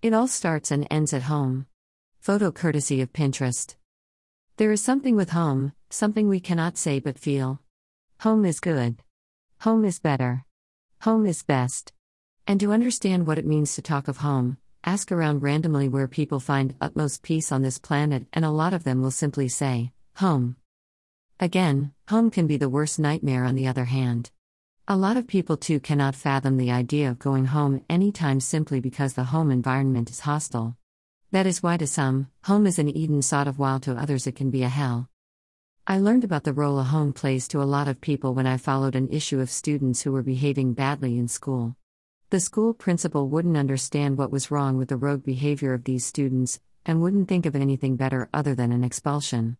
It all starts and ends at home. Photo courtesy of Pinterest. There is something with home, something we cannot say but feel. Home is good. Home is better. Home is best. And to understand what it means to talk of home, ask around randomly where people find utmost peace on this planet, and a lot of them will simply say, home. Again, home can be the worst nightmare on the other hand. A lot of people too cannot fathom the idea of going home anytime simply because the home environment is hostile. That is why to some, home is an Eden sort of while to others it can be a hell. I learned about the role a home plays to a lot of people when I followed an issue of students who were behaving badly in school. The school principal wouldn't understand what was wrong with the rogue behavior of these students, and wouldn't think of anything better other than an expulsion.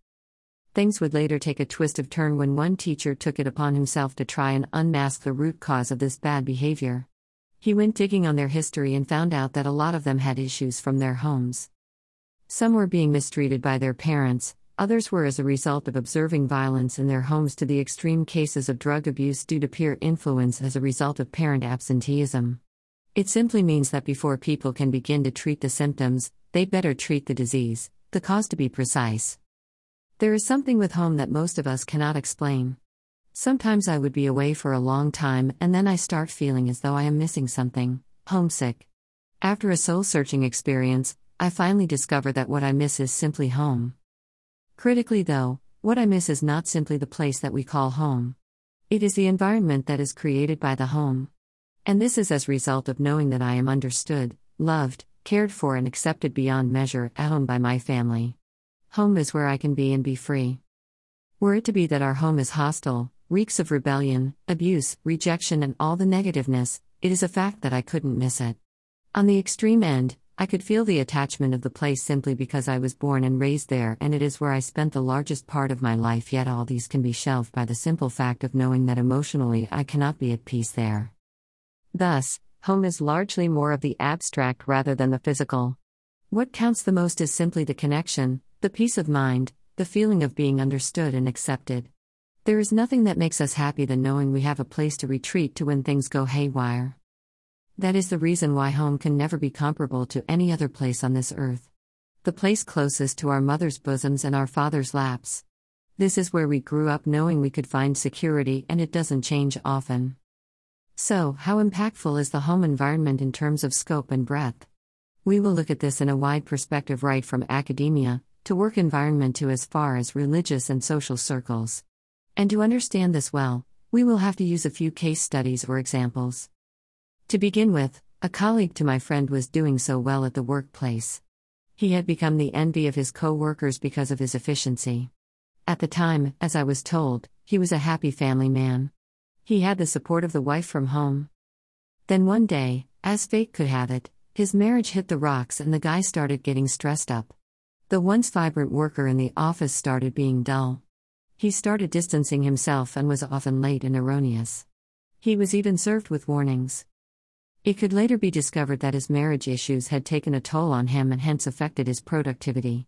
Things would later take a twist of turn when one teacher took it upon himself to try and unmask the root cause of this bad behavior. He went digging on their history and found out that a lot of them had issues from their homes. Some were being mistreated by their parents, others were as a result of observing violence in their homes to the extreme cases of drug abuse due to peer influence as a result of parent absenteeism. It simply means that before people can begin to treat the symptoms, they better treat the disease, the cause to be precise. There is something with home that most of us cannot explain. Sometimes I would be away for a long time and then I start feeling as though I am missing something, homesick. After a soul searching experience, I finally discover that what I miss is simply home. Critically, though, what I miss is not simply the place that we call home. It is the environment that is created by the home. And this is as a result of knowing that I am understood, loved, cared for, and accepted beyond measure at home by my family. Home is where I can be and be free. Were it to be that our home is hostile, reeks of rebellion, abuse, rejection, and all the negativeness, it is a fact that I couldn't miss it. On the extreme end, I could feel the attachment of the place simply because I was born and raised there and it is where I spent the largest part of my life, yet all these can be shelved by the simple fact of knowing that emotionally I cannot be at peace there. Thus, home is largely more of the abstract rather than the physical. What counts the most is simply the connection, the peace of mind, the feeling of being understood and accepted. There is nothing that makes us happy than knowing we have a place to retreat to when things go haywire. That is the reason why home can never be comparable to any other place on this earth. The place closest to our mother's bosoms and our father's laps. This is where we grew up knowing we could find security and it doesn't change often. So, how impactful is the home environment in terms of scope and breadth? We will look at this in a wide perspective, right from academia to work environment to as far as religious and social circles. And to understand this well, we will have to use a few case studies or examples. To begin with, a colleague to my friend was doing so well at the workplace. He had become the envy of his co workers because of his efficiency. At the time, as I was told, he was a happy family man. He had the support of the wife from home. Then one day, as fate could have it, his marriage hit the rocks and the guy started getting stressed up. The once vibrant worker in the office started being dull. He started distancing himself and was often late and erroneous. He was even served with warnings. It could later be discovered that his marriage issues had taken a toll on him and hence affected his productivity.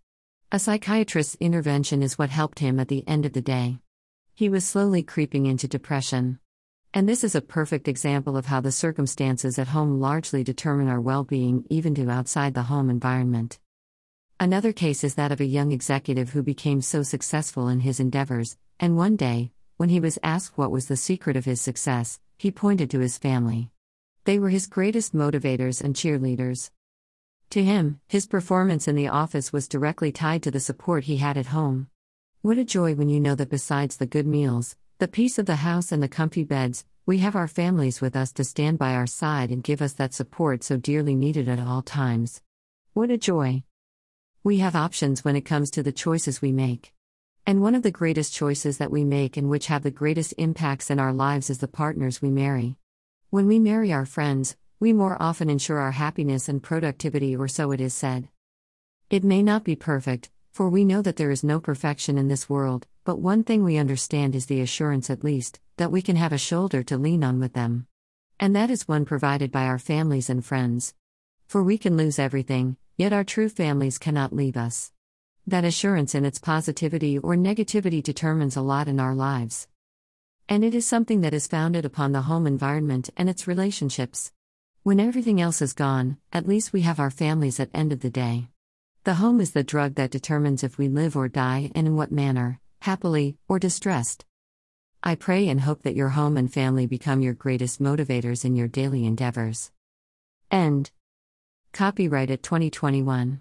A psychiatrist's intervention is what helped him at the end of the day. He was slowly creeping into depression. And this is a perfect example of how the circumstances at home largely determine our well being, even to outside the home environment. Another case is that of a young executive who became so successful in his endeavors, and one day, when he was asked what was the secret of his success, he pointed to his family. They were his greatest motivators and cheerleaders. To him, his performance in the office was directly tied to the support he had at home. What a joy when you know that besides the good meals, the peace of the house, and the comfy beds, we have our families with us to stand by our side and give us that support so dearly needed at all times. What a joy! We have options when it comes to the choices we make. And one of the greatest choices that we make and which have the greatest impacts in our lives is the partners we marry. When we marry our friends, we more often ensure our happiness and productivity, or so it is said. It may not be perfect, for we know that there is no perfection in this world, but one thing we understand is the assurance, at least, that we can have a shoulder to lean on with them. And that is one provided by our families and friends. For we can lose everything, yet our true families cannot leave us. That assurance in its positivity or negativity determines a lot in our lives. And it is something that is founded upon the home environment and its relationships. When everything else is gone, at least we have our families at end of the day. The home is the drug that determines if we live or die and in what manner, happily or distressed. I pray and hope that your home and family become your greatest motivators in your daily endeavors. End. Copyright at 2021.